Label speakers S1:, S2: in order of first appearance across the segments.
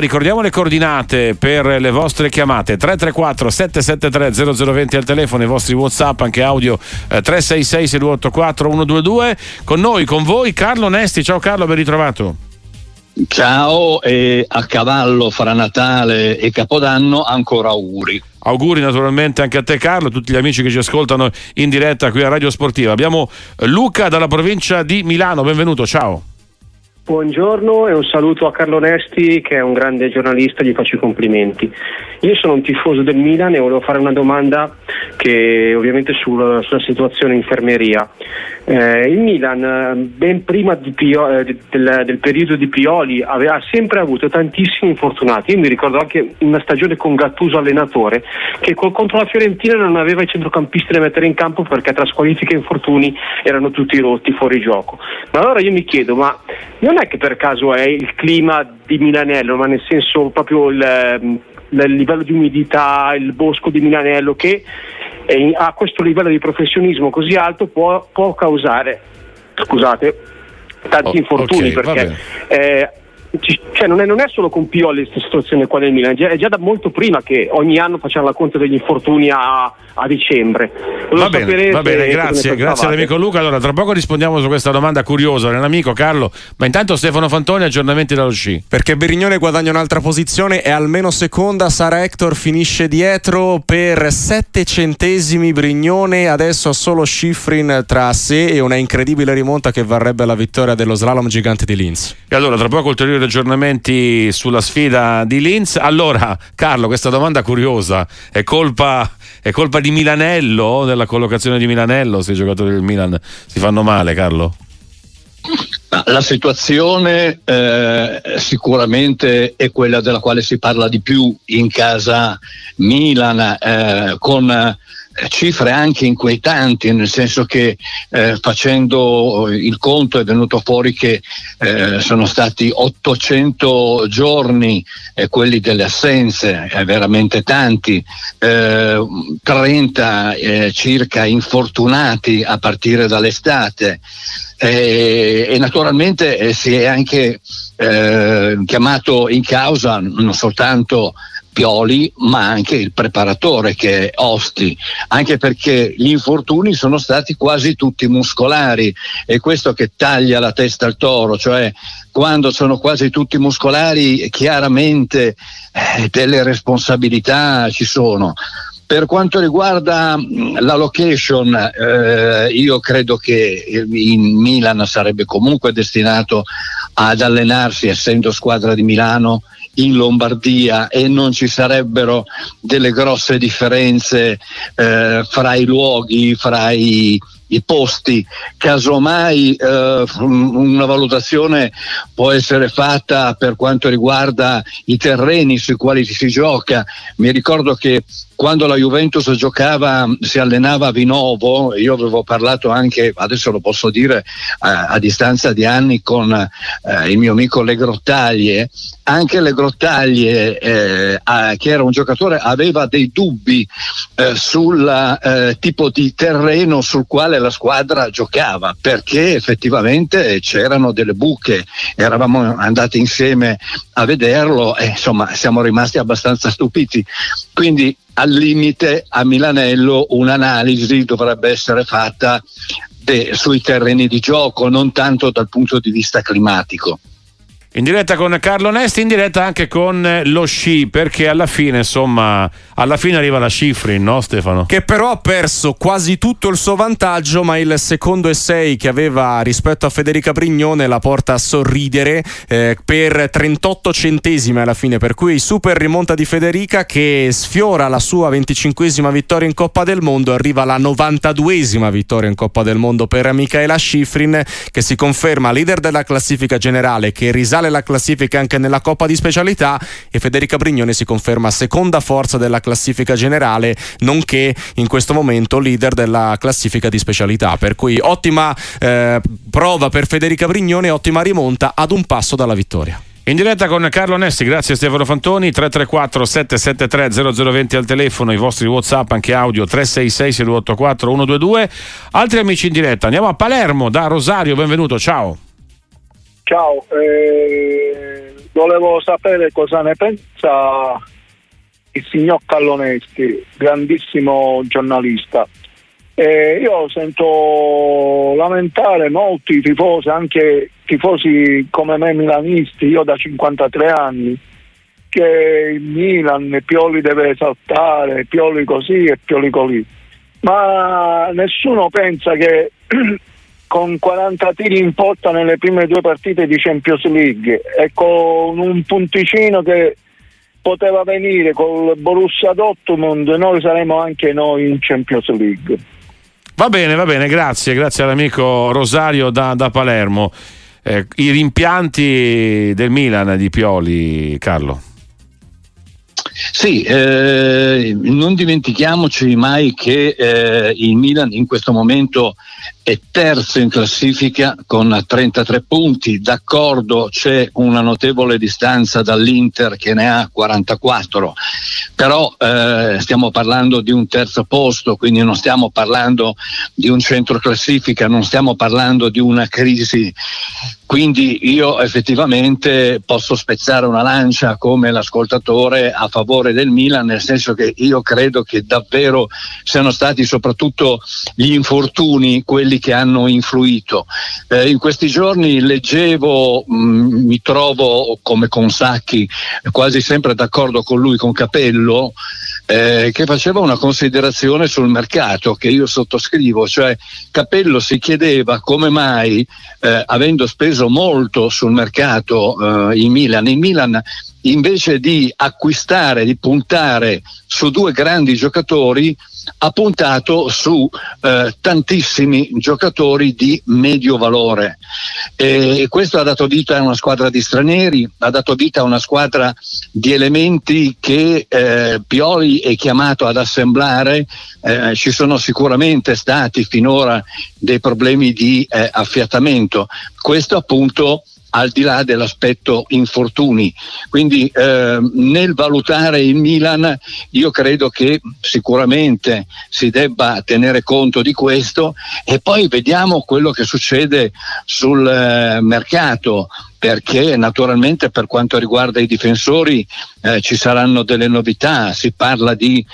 S1: Ricordiamo le coordinate per le vostre chiamate 334 773 0020 al telefono, i vostri whatsapp anche audio eh, 366 6284 122 con noi, con voi Carlo Nesti, ciao Carlo ben ritrovato
S2: Ciao e a cavallo fra Natale e Capodanno ancora auguri.
S1: Auguri naturalmente anche a te Carlo, tutti gli amici che ci ascoltano in diretta qui a Radio Sportiva. Abbiamo Luca dalla provincia di Milano, benvenuto, ciao.
S3: Buongiorno e un saluto a Carlo Nesti che è un grande giornalista, gli faccio i complimenti. Io sono un tifoso del Milan e volevo fare una domanda che ovviamente sulla, sulla situazione infermeria. Eh, il Milan, ben prima Pio, eh, del, del, periodo di Pioli, aveva sempre avuto tantissimi infortunati. Io mi ricordo anche una stagione con Gattuso allenatore, che col, contro la Fiorentina non aveva i centrocampisti da mettere in campo perché tra squalifiche e infortuni erano tutti rotti fuori gioco. Ma allora io mi chiedo, ma non è che per caso è il clima di Milanello, ma nel senso proprio il, il livello di umidità, il bosco di Milanello che eh, a questo livello di professionismo così alto può, può causare scusate, tanti oh, infortuni okay, perché eh, cioè non, è, non, è, solo con Pioli questa situazione qua nel Milan, è già da molto prima che ogni anno facciamo la conta degli infortuni a, a dicembre.
S1: va bene, va bene grazie, grazie all'amico Luca. Allora, tra poco rispondiamo su questa domanda curiosa dell'amico Carlo, ma intanto Stefano Fantoni aggiornamenti dallo sci.
S4: Perché Berignone guadagna un'altra posizione e almeno seconda, Sara Hector finisce dietro per sette centesimi Brignone, adesso ha solo Schifrin tra sé e una incredibile rimonta che varrebbe la vittoria dello slalom gigante di Linz.
S1: E allora, tra poco ulteriori aggiornamenti sulla sfida di Linz. Allora, Carlo, questa domanda curiosa, è colpa, è colpa di Milanello, della collocazione di Milanello, se i giocatori del Milan si fanno male, Carlo?
S2: La situazione eh, sicuramente è quella della quale si parla di più in casa Milan, eh, con cifre anche inquietanti, nel senso che eh, facendo il conto è venuto fuori che eh, sono stati 800 giorni eh, quelli delle assenze, veramente tanti, 30 eh, eh, circa infortunati a partire dall'estate. Eh, e naturalmente si è anche chiamato in causa non soltanto Pioli, ma anche il preparatore che è Osti, anche perché gli infortuni sono stati quasi tutti muscolari e questo che taglia la testa al toro, cioè quando sono quasi tutti muscolari chiaramente eh, delle responsabilità ci sono. Per quanto riguarda la location, eh, io credo che in Milan sarebbe comunque destinato ad allenarsi, essendo squadra di Milano, in Lombardia e non ci sarebbero delle grosse differenze eh, fra i luoghi, fra i, i posti, casomai eh, una valutazione può essere fatta per quanto riguarda i terreni sui quali si gioca. Mi ricordo che quando la Juventus giocava, si allenava a Vinovo, io avevo parlato anche, adesso lo posso dire, a, a distanza di anni con eh, il mio amico Le Grottaglie, anche Le Grottaglie, eh, a, che era un giocatore, aveva dei dubbi eh, sul eh, tipo di terreno sul quale la squadra giocava, perché effettivamente c'erano delle buche, eravamo andati insieme a vederlo e insomma siamo rimasti abbastanza stupiti. Quindi al limite a Milanello un'analisi dovrebbe essere fatta de, sui terreni di gioco, non tanto dal punto di vista climatico.
S1: In diretta con Carlo Nesti, in diretta anche con lo sci, perché alla fine, insomma, alla fine arriva la Schifrin, no Stefano?
S4: Che però ha perso quasi tutto il suo vantaggio, ma il secondo e 6 che aveva rispetto a Federica Brignone la porta a sorridere eh, per 38 centesimi alla fine, per cui super rimonta di Federica che sfiora la sua 25esima vittoria in Coppa del Mondo, arriva alla 92esima vittoria in Coppa del Mondo per Michaela Schifrin che si conferma leader della classifica generale che risale sale la classifica anche nella Coppa di specialità e Federica Brignone si conferma seconda forza della classifica generale, nonché in questo momento leader della classifica di specialità. Per cui ottima eh, prova per Federica Brignone, ottima rimonta ad un passo dalla vittoria.
S1: In diretta con Carlo Nessi, grazie Stefano Fantoni, 334 773 0020 al telefono, i vostri Whatsapp anche audio 366 6284 122. Altri amici in diretta, andiamo a Palermo da Rosario, benvenuto, ciao.
S5: Ciao, eh, volevo sapere cosa ne pensa il signor Callonesti, grandissimo giornalista. Eh, io sento lamentare molti tifosi, anche tifosi come me milanisti, io da 53 anni, che il Milan, Pioli deve esaltare, Pioli così e Pioli così. Ma nessuno pensa che con 40 tiri in porta nelle prime due partite di Champions League e con un punticino che poteva venire col Borussia Dortmund, noi saremo anche noi in Champions League.
S1: Va bene, va bene, grazie, grazie all'amico Rosario da, da Palermo. Eh, I rimpianti del Milan di Pioli, Carlo.
S2: Sì, eh, non dimentichiamoci mai che eh, il Milan in questo momento è terzo in classifica con 33 punti, d'accordo c'è una notevole distanza dall'Inter che ne ha 44, però eh, stiamo parlando di un terzo posto, quindi non stiamo parlando di un centro classifica, non stiamo parlando di una crisi. Quindi io effettivamente posso spezzare una lancia come l'ascoltatore a favore del Milan, nel senso che io credo che davvero siano stati soprattutto gli infortuni quelli che hanno influito. Eh, in questi giorni leggevo, mh, mm, mi trovo come con Sacchi, quasi sempre d'accordo con lui, con Capello, eh, che faceva una considerazione sul mercato che io sottoscrivo, cioè Capello si chiedeva come mai, eh, avendo speso molto sul mercato eh, in Milan, in Milan invece di acquistare, di puntare su due grandi giocatori, ha puntato su eh, tantissimi giocatori di medio valore. E questo ha dato vita a una squadra di stranieri, ha dato vita a una squadra di elementi che eh, Pioli è chiamato ad assemblare. Eh, ci sono sicuramente stati finora dei problemi di eh, affiatamento. Questo appunto al di là dell'aspetto infortuni. Quindi eh, nel valutare il Milan io credo che sicuramente si debba tenere conto di questo e poi vediamo quello che succede sul eh, mercato perché naturalmente per quanto riguarda i difensori eh, ci saranno delle novità, si parla di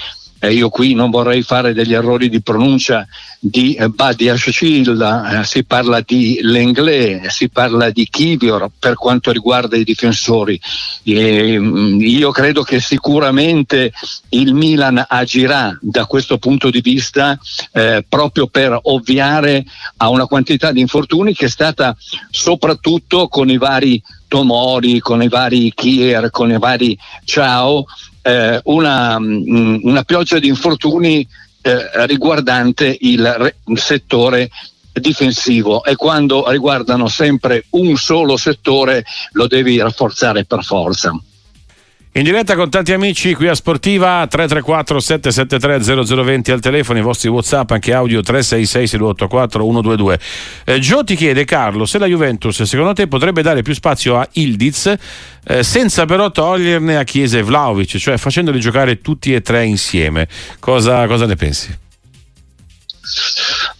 S2: eh, io qui non vorrei fare degli errori di pronuncia di eh, Badiashil, eh, si parla di Lenglet, si parla di Kivior per quanto riguarda i difensori. E, mm, io credo che sicuramente il Milan agirà da questo punto di vista eh, proprio per ovviare a una quantità di infortuni che è stata soprattutto con i vari Tomori, con i vari Kier, con i vari Ciao, eh, una, mm, una, pioggia di infortuni eh, riguardante il, il settore difensivo e quando riguardano sempre un solo settore lo devi rafforzare per forza.
S1: In diretta con tanti amici qui a Sportiva 334 773 0020 al telefono, i vostri WhatsApp anche audio 366 684 122. Eh, Gio ti chiede Carlo se la Juventus secondo te potrebbe dare più spazio a Ildiz eh, senza però toglierne a Chiesa e Vlaovic, cioè facendoli giocare tutti e tre insieme. Cosa, cosa ne pensi?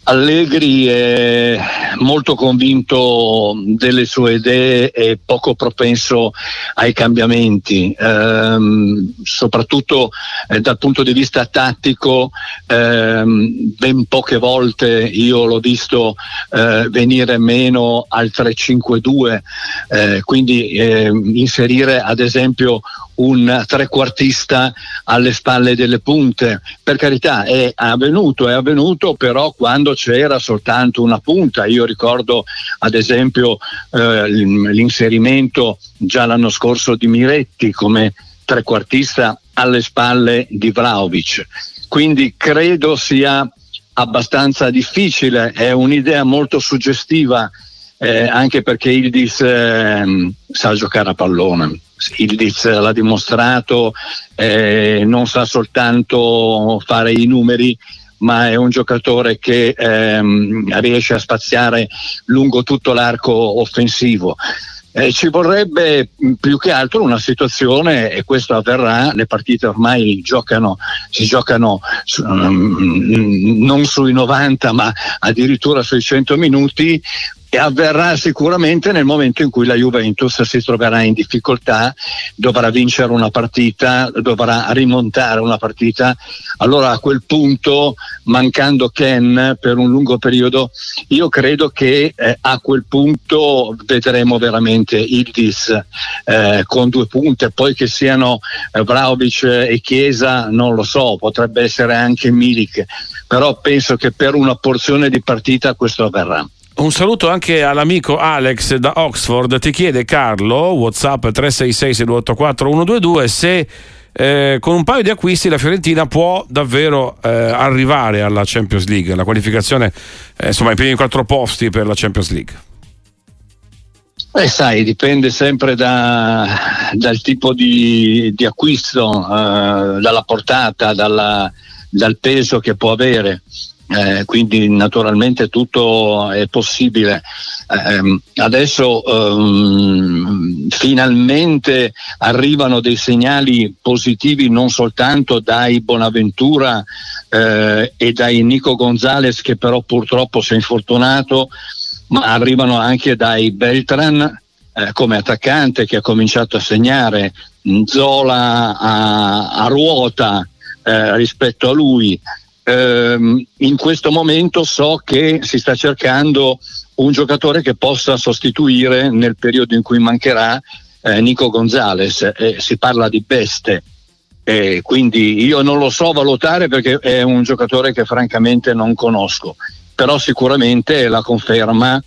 S2: Allegri è molto convinto delle sue idee e poco propenso ai cambiamenti, ehm, soprattutto eh, dal punto di vista tattico, ehm, ben poche volte io l'ho visto eh, venire meno al 3-5-2, eh, quindi ehm, inserire ad esempio un trequartista alle spalle delle punte. Per carità è avvenuto, è avvenuto però quando c'era soltanto una punta. Io ricordo ad esempio eh, l'inserimento già l'anno scorso di Miretti come trequartista alle spalle di Vlaovic. Quindi credo sia abbastanza difficile, è un'idea molto suggestiva eh, anche perché Ildis eh, sa giocare a pallone. Ildiz l'ha dimostrato, eh, non sa soltanto fare i numeri, ma è un giocatore che ehm, riesce a spaziare lungo tutto l'arco offensivo. Eh, ci vorrebbe più che altro una situazione, e questo avverrà, le partite ormai giocano, si giocano um, non sui 90 ma addirittura sui 100 minuti, e avverrà sicuramente nel momento in cui la Juventus si troverà in difficoltà, dovrà vincere una partita, dovrà rimontare una partita, allora a quel punto, mancando Ken per un lungo periodo, io credo che eh, a quel punto vedremo veramente Ildis eh, con due punte, poi che siano eh, Vlaovic e Chiesa non lo so, potrebbe essere anche Milik, però penso che per una porzione di partita questo avverrà.
S1: Un saluto anche all'amico Alex da Oxford. Ti chiede Carlo, WhatsApp 366 6284 122, se eh, con un paio di acquisti la Fiorentina può davvero eh, arrivare alla Champions League, la qualificazione, eh, insomma, ai primi quattro posti per la Champions League.
S2: Eh, sai, dipende sempre da, dal tipo di, di acquisto, eh, dalla portata, dalla, dal peso che può avere. Eh, quindi naturalmente tutto è possibile. Eh, adesso ehm, finalmente arrivano dei segnali positivi non soltanto dai Bonaventura eh, e dai Nico Gonzalez che però purtroppo si è infortunato, ma arrivano anche dai Beltran eh, come attaccante che ha cominciato a segnare Zola a, a ruota eh, rispetto a lui ehm, in questo momento so che si sta cercando un giocatore che possa sostituire nel periodo in cui mancherà eh, Nico Gonzalez. Eh, si parla di Beste. Eh, quindi io non lo so valutare perché è un giocatore che francamente non conosco, però sicuramente la conferma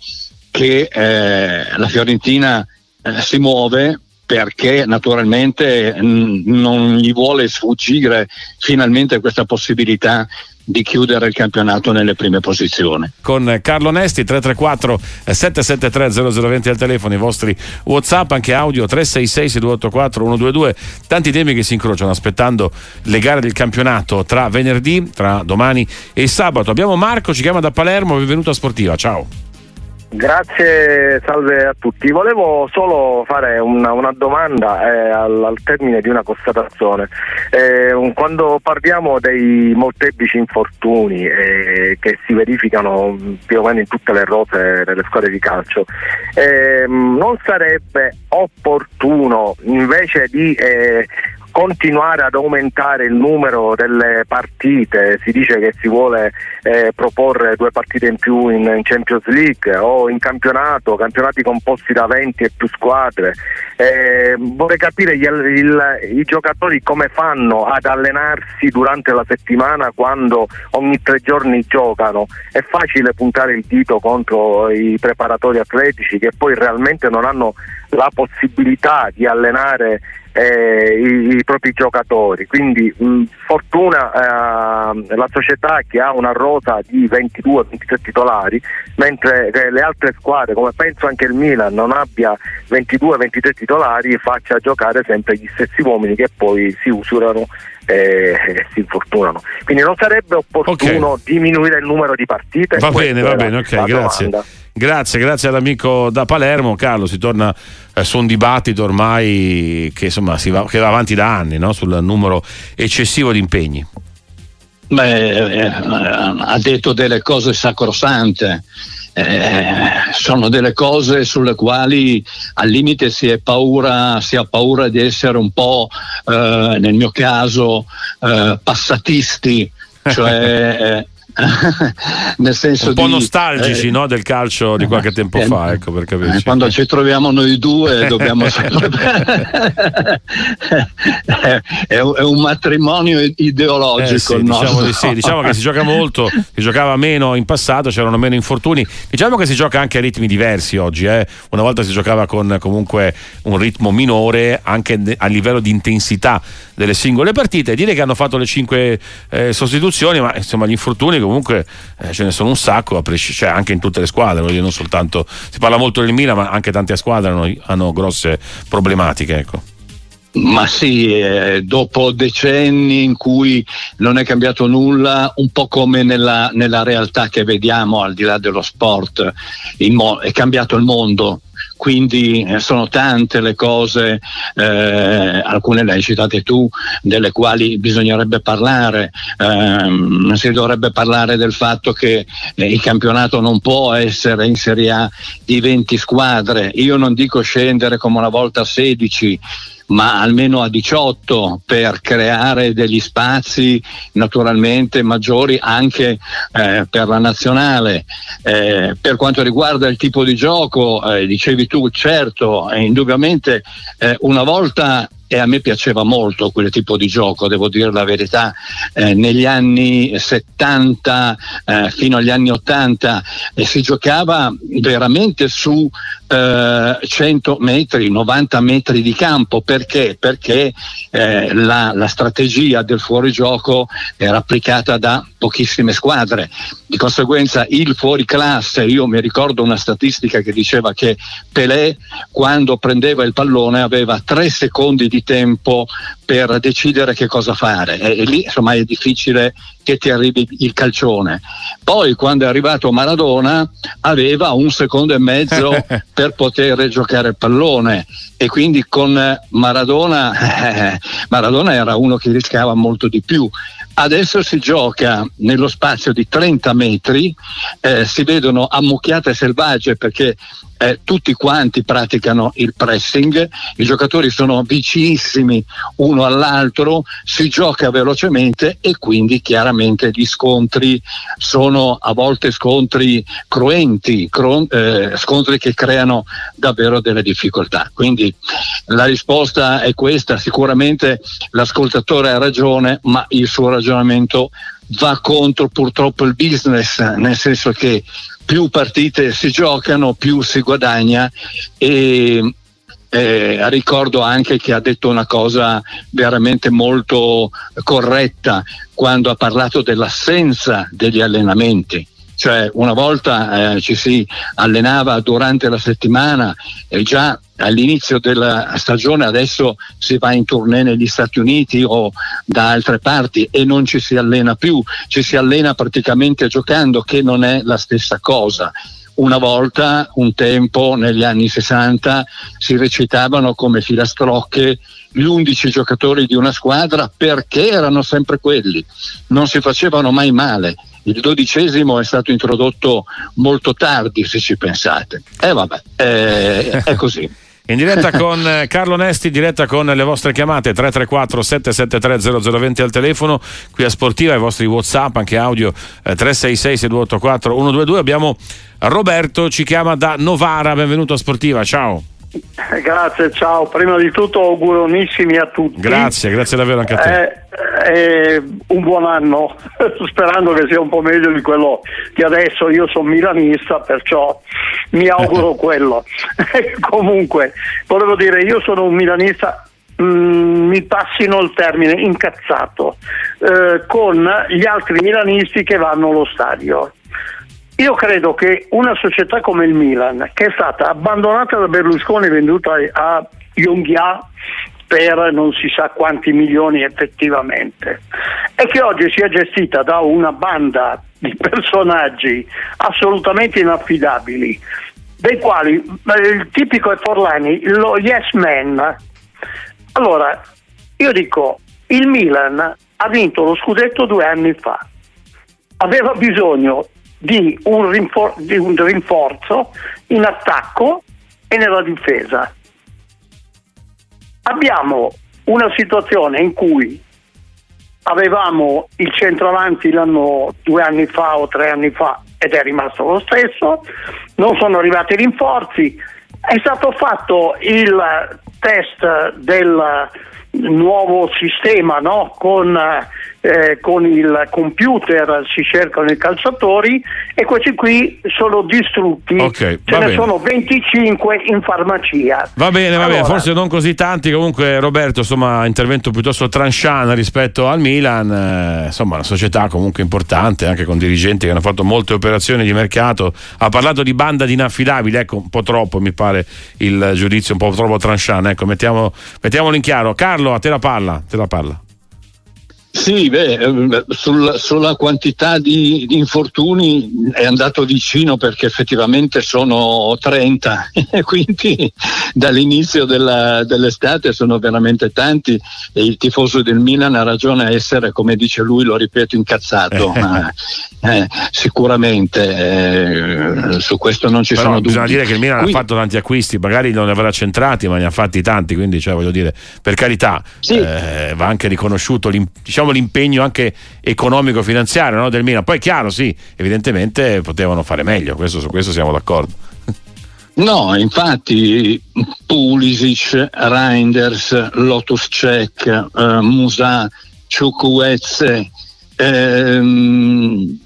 S2: che eh, la Fiorentina eh, si muove perché naturalmente mh, non gli vuole sfuggire finalmente questa possibilità di chiudere il campionato nelle prime posizioni.
S1: Con Carlo Nesti 334 773 0020 al telefono, i vostri WhatsApp, anche audio 366 6284 122, tanti temi che si incrociano aspettando le gare del campionato tra venerdì, tra domani e sabato. Abbiamo Marco, ci chiama da Palermo, benvenuto a Sportiva, ciao.
S6: Grazie, salve a tutti. Volevo solo fare una, una domanda eh, al, al, termine di una constatazione. Eh, quando parliamo dei molteplici infortuni eh, che si verificano più o meno in tutte le rose delle squadre di calcio, ehm, non sarebbe opportuno invece di eh, continuare ad aumentare il numero delle partite, si dice che si vuole eh, proporre due partite in più in, in, Champions League o in campionato, campionati composti da 20 e più squadre. Eh, vorrei capire gli, il, i giocatori come fanno ad allenarsi durante la settimana quando ogni tre giorni giocano. È facile puntare il dito contro i preparatori atletici che poi realmente non hanno la possibilità di allenare eh, i, i, propri giocatori. Quindi mh, fortuna eh, la società che ha una rosa di 22-23 titolari, mentre le altre squadre, come penso anche il Milan, non abbia 22-23 titolari e faccia giocare sempre gli stessi uomini che poi si usurano e si infortunano. Quindi non sarebbe opportuno okay. diminuire il numero di partite.
S1: Va bene, va bene, ok, grazie. Domanda. Grazie, grazie all'amico da Palermo. Carlo, si torna eh, su un dibattito ormai che, insomma, va, che va avanti da anni no? sul numero eccessivo di impegni.
S2: Beh, eh, ha detto delle cose sacrosante. Eh, sono delle cose sulle quali al limite si, paura, si ha paura di essere un po', eh, nel mio caso, eh, passatisti, cioè eh, nel senso
S1: un po'
S2: di,
S1: nostalgici eh, no, del calcio di qualche tempo eh, fa ecco, per capirci.
S2: quando ci troviamo noi due dobbiamo è, un, è, un matrimonio ideologico eh
S1: sì, diciamo, di sì. diciamo che si gioca molto si giocava meno in passato c'erano meno infortuni diciamo che si gioca anche a ritmi diversi oggi eh. una volta si giocava con comunque un ritmo minore anche a livello di intensità delle singole partite dire che hanno fatto le cinque eh, sostituzioni ma insomma gli infortuni comunque eh, ce ne sono un sacco, cioè anche in tutte le squadre, non soltanto, si parla molto del Milan, ma anche tante squadre hanno, hanno grosse problematiche. Ecco.
S2: Ma sì, eh, dopo decenni in cui non è cambiato nulla, un po' come nella, nella realtà che vediamo al di là dello sport, mo- è cambiato il mondo, quindi eh, sono tante le cose, eh, alcune le hai citate tu, delle quali bisognerebbe parlare. Eh, si dovrebbe parlare del fatto che eh, il campionato non può essere in Serie A di 20 squadre. Io non dico scendere come una volta a 16 ma almeno a 18 per creare degli spazi naturalmente maggiori anche eh, per la nazionale. Eh, per quanto riguarda il tipo di gioco, eh, dicevi tu, certo, indubbiamente eh, una volta e a me piaceva molto quel tipo di gioco, devo dire la verità, eh, negli anni 70 eh, fino agli anni 80 eh, si giocava veramente su 100 eh, metri, 90 metri di campo, perché? Perché eh, la, la strategia del fuorigioco era applicata da pochissime squadre, di conseguenza il fuoriclasse, io mi ricordo una statistica che diceva che Pelé quando prendeva il pallone aveva tre secondi di di tempo per decidere che cosa fare. E, e lì insomma è difficile che ti arrivi il calcione. Poi quando è arrivato Maradona aveva un secondo e mezzo per poter giocare il pallone e quindi con Maradona, eh, Maradona era uno che rischiava molto di più. Adesso si gioca nello spazio di 30 metri, eh, si vedono ammucchiate selvagge perché eh, tutti quanti praticano il pressing, i giocatori sono vicinissimi uno all'altro, si gioca velocemente e quindi chiaramente gli scontri sono a volte scontri cruenti, cron- eh, scontri che creano davvero delle difficoltà. Quindi la risposta è questa, sicuramente l'ascoltatore ha ragione, ma il suo ragionamento va contro purtroppo il business, nel senso che più partite si giocano, più si guadagna e eh, ricordo anche che ha detto una cosa veramente molto corretta quando ha parlato dell'assenza degli allenamenti. Cioè una volta eh, ci si allenava durante la settimana e già all'inizio della stagione adesso si va in tournée negli Stati Uniti o da altre parti e non ci si allena più, ci si allena praticamente giocando che non è la stessa cosa una volta, un tempo, negli anni 60, si recitavano come filastrocche gli 11 giocatori di una squadra perché erano sempre quelli, non si facevano mai male il dodicesimo è stato introdotto molto tardi, se ci pensate. E eh, vabbè, eh, è così.
S1: In diretta con eh, Carlo Nesti, in diretta con le vostre chiamate 334 773 0020 al telefono, qui a Sportiva, i vostri Whatsapp, anche audio eh, 366 6284 122. Abbiamo Roberto, ci chiama da Novara, benvenuto a Sportiva, ciao.
S7: Grazie, ciao. Prima di tutto augurionissimi a tutti.
S1: Grazie, grazie davvero anche a te.
S7: Eh, eh, un buon anno, sperando che sia un po' meglio di quello che adesso. Io sono milanista, perciò mi auguro quello. Comunque, volevo dire, io sono un milanista Mm, mi passino il termine incazzato eh, con gli altri milanisti che vanno allo stadio. Io credo che una società come il Milan, che è stata abbandonata da Berlusconi e venduta a Yonghia per non si sa quanti milioni effettivamente, e che oggi sia gestita da una banda di personaggi assolutamente inaffidabili, dei quali eh, il tipico è Forlani, lo yes man. Allora, io dico, il Milan ha vinto lo scudetto due anni fa, aveva bisogno di un, rinfor- di un rinforzo in attacco e nella difesa. Abbiamo una situazione in cui avevamo il centravanti l'anno due anni fa o tre anni fa ed è rimasto lo stesso, non sono arrivati rinforzi, è stato fatto il test del nuovo sistema no? con eh, con il computer si cercano i calciatori e questi qui sono distrutti.
S1: Ok,
S7: Ce ne
S1: bene.
S7: sono 25 in farmacia.
S1: Va bene, va bene,
S7: Allora,
S1: forse non così tanti. Comunque, Roberto, insomma, intervento piuttosto tranchant rispetto al Milan. eh, insomma, una società comunque importante, anche con dirigenti che hanno fatto molte operazioni di mercato. Ha parlato di banda di inaffidabili, ecco, un po' troppo mi pare il giudizio, un po' troppo tranchant. Ecco, mettiamo, mettiamolo in chiaro. Carlo, a te la palla, te la palla.
S2: Sì, beh, eh, sul- sulla quantità di, di infortuni è andato vicino perché effettivamente sono 30 e quindi dall'inizio della- dell'estate sono veramente tanti e il tifoso del Milan ha ragione a essere, come dice lui, lo ripeto, incazzato. ma, eh, sicuramente eh, su questo non ci
S1: Però
S2: sono dubbi.
S1: bisogna dire che il Milan
S2: Quindi-
S1: ha fatto tanti acquisti, magari non ne avrà centrati, ma ne ha fatti tanti. Quindi, cioè, voglio dire, per carità,
S2: Sì.
S1: eh, va anche riconosciuto l'im- diciamo, l'impegno anche economico-finanziario no, del Milan. Poi, è chiaro, sì, evidentemente potevano fare meglio, questo, su questo siamo d'accordo.
S2: No, infatti Pulisic, Reinders, Lotus Cech, eh, Musa, Ciucuezze, ehm,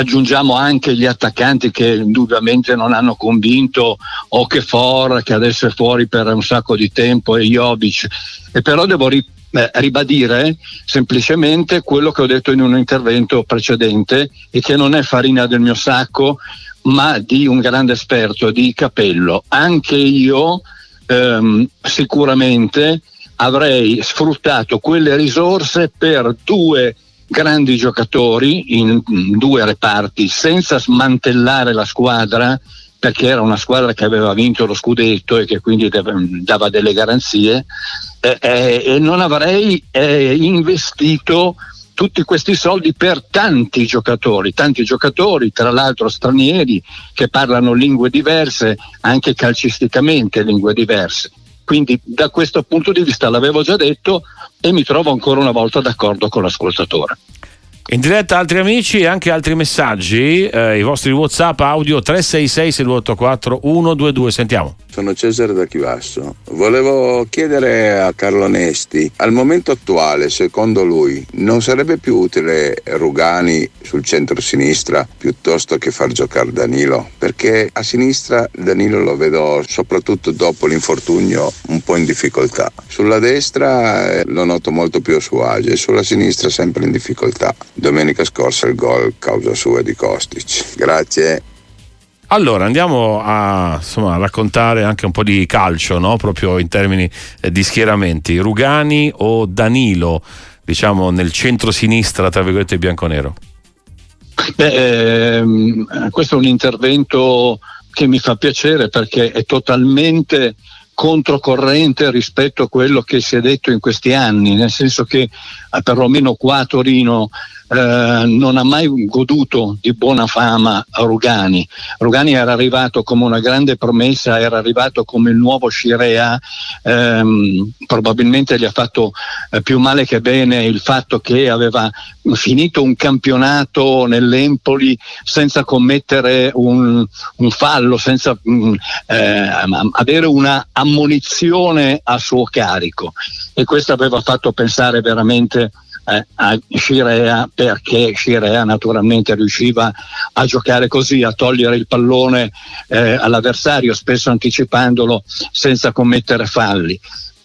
S2: aggiungiamo anche gli attaccanti che indubbiamente non hanno convinto Okefor che adesso è fuori per un sacco di tempo e Jovic. E però devo ri- eh, ribadire semplicemente quello che ho detto in un intervento precedente e che non è farina del mio sacco ma di un grande esperto di capello. Anche io ehm, sicuramente avrei sfruttato quelle risorse per due grandi giocatori in due reparti senza smantellare la squadra perché era una squadra che aveva vinto lo scudetto e che quindi dava delle garanzie eh, eh, e non avrei eh, investito tutti questi soldi per tanti giocatori, tanti giocatori, tra l'altro stranieri che parlano lingue diverse, anche calcisticamente lingue diverse. Quindi da questo punto di vista l'avevo già detto e mi trovo ancora una volta d'accordo con l'ascoltatore.
S1: In diretta altri amici e anche altri messaggi, eh, i vostri WhatsApp audio 366 684 122, sentiamo.
S8: Sono Cesare da Chivasso. Volevo chiedere a Carlo Nesti, al momento attuale, secondo lui, non sarebbe più utile Rugani sul centro-sinistra piuttosto che far giocare Danilo? Perché a sinistra Danilo lo vedo soprattutto dopo l'infortunio un po' in difficoltà. Sulla destra eh, lo noto molto più a suo agio e sulla sinistra sempre in difficoltà. Domenica scorsa il gol causa sua di Kostic. Grazie.
S1: Allora andiamo a insomma, raccontare anche un po' di calcio, no? proprio in termini eh, di schieramenti. Rugani o Danilo, diciamo nel centro-sinistra, tra virgolette, bianconero.
S2: Beh, ehm, questo è un intervento che mi fa piacere perché è totalmente controcorrente rispetto a quello che si è detto in questi anni, nel senso che eh, perlomeno qua a Torino eh, non ha mai goduto di buona fama Rugani. Rugani era arrivato come una grande promessa, era arrivato come il nuovo Scirea, ehm, probabilmente gli ha fatto eh, più male che bene il fatto che aveva finito un campionato nell'Empoli senza commettere un, un fallo, senza mm, eh, avere una ammonizione a suo carico e questo aveva fatto pensare veramente eh, a Scirea perché Scirea naturalmente riusciva a giocare così, a togliere il pallone eh, all'avversario, spesso anticipandolo senza commettere falli.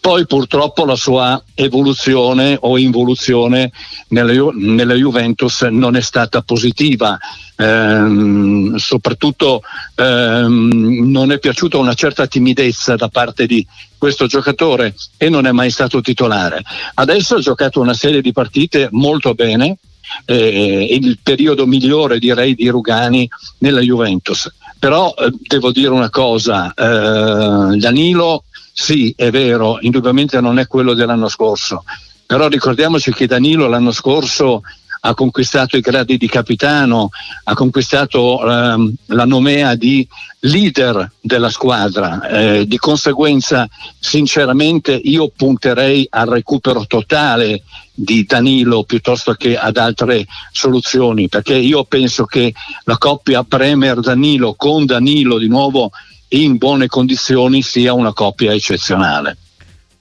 S2: Poi purtroppo la sua evoluzione o involuzione nella, nella Juventus non è stata positiva, ehm, soprattutto ehm, non è piaciuta una certa timidezza da parte di questo giocatore e non è mai stato titolare. Adesso ha giocato una serie di partite molto bene, eh, il periodo migliore direi di Rugani nella Juventus. Però eh, devo dire una cosa, eh, Danilo sì è vero, indubbiamente non è quello dell'anno scorso, però ricordiamoci che Danilo l'anno scorso ha conquistato i gradi di capitano, ha conquistato ehm, la nomea di leader della squadra, eh, di conseguenza sinceramente io punterei al recupero totale di Danilo piuttosto che ad altre soluzioni, perché io penso che la coppia Premier-Danilo con Danilo di nuovo in buone condizioni sia una coppia eccezionale.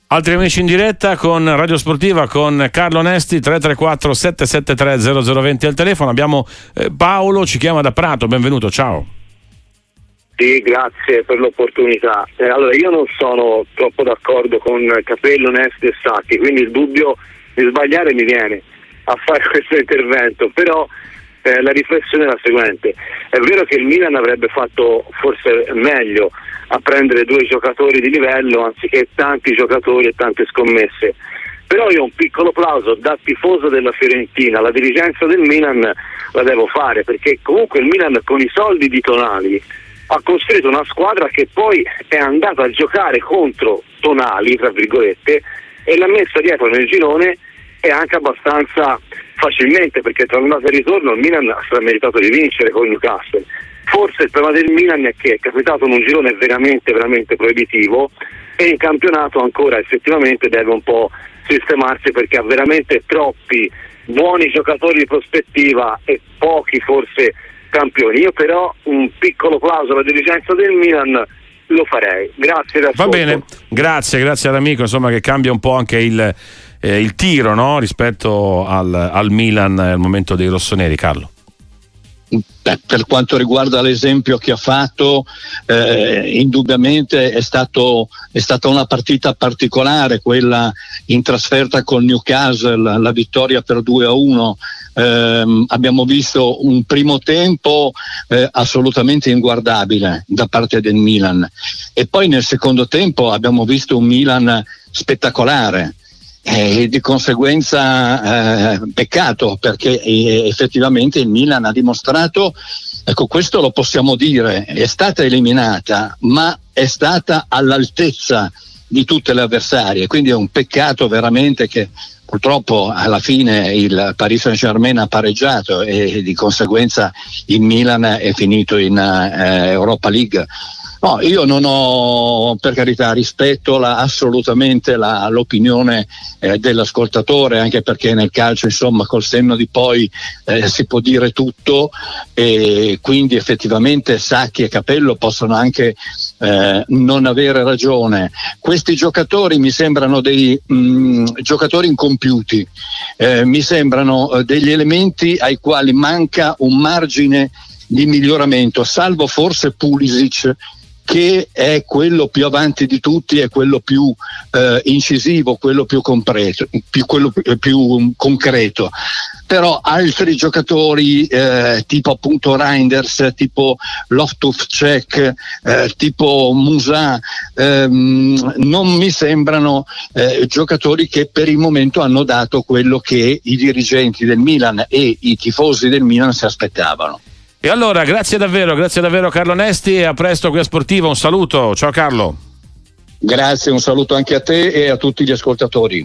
S1: Altri amici in diretta con Radio Sportiva con Carlo Nesti 334 773 0020 al telefono. Abbiamo eh, Paolo, ci chiama da Prato, benvenuto, ciao.
S9: Sì, grazie per l'opportunità. Eh, allora, io non sono troppo d'accordo con Capello, Nesti e Sacchi, quindi il dubbio di sbagliare mi viene a fare questo intervento, però eh, la riflessione è la seguente. È vero che il Milan avrebbe fatto forse meglio a prendere due giocatori di livello anziché tanti giocatori e tante scommesse. Però io un piccolo plauso da tifoso della Fiorentina, la dirigenza del Milan la devo fare perché comunque il Milan con i soldi di Tonali ha costruito una squadra che poi è andata a giocare contro Tonali, tra virgolette, e l'ha messa dietro nel girone e anche abbastanza facilmente perché tra andata e ritorno il Milan ha meritato di vincere con Newcastle. Forse il problema del Milan è che è capitato in un girone veramente, veramente proibitivo e in campionato ancora effettivamente deve un po' sistemarsi perché ha veramente troppi buoni giocatori di prospettiva e pochi forse campioni. Io però un piccolo plauso alla dirigenza del Milan lo farei. Grazie
S1: Va bene, grazie, grazie all'amico insomma, che cambia un po' anche il, eh, il tiro no? rispetto al, al Milan al momento dei rossoneri, Carlo.
S2: Per quanto riguarda l'esempio che ha fatto, eh, indubbiamente è, stato, è, stata una partita particolare quella in trasferta col Newcastle, la vittoria per 2 a 1. Eh, abbiamo visto un primo tempo eh, assolutamente inguardabile da parte del Milan e poi nel secondo tempo abbiamo visto un Milan spettacolare e di conseguenza eh, peccato perché eh, effettivamente il Milan ha dimostrato, ecco questo lo possiamo dire, è stata eliminata ma è stata all'altezza di tutte le avversarie, quindi è un peccato veramente che purtroppo alla fine il Paris Saint Germain ha pareggiato e di conseguenza il Milan è finito in eh, Europa League No, io non ho, per carità, rispetto la, assolutamente la, l'opinione eh, dell'ascoltatore, anche perché nel calcio, insomma, col senno di poi eh, si può dire tutto e quindi effettivamente Sacchi e Capello possono anche eh, non avere ragione. Questi giocatori mi sembrano dei mh, mm, giocatori incompiuti, eh, mi sembrano eh, degli elementi ai quali manca un margine di miglioramento, salvo forse Pulisic che è quello più avanti di tutti, è quello più eh, incisivo, quello più, compreto, più, quello più, più concreto. Però altri giocatori eh, tipo appunto Reinders, tipo Loftus-Check, eh, tipo Musa, ehm, non mi sembrano eh, giocatori che per il momento hanno dato quello che i dirigenti del Milan e i tifosi del Milan si aspettavano.
S1: E allora, grazie davvero, grazie davvero Carlo Nesti e a presto qui a Sportivo. Un saluto, ciao Carlo.
S2: Grazie, un saluto anche a te e a tutti gli ascoltatori.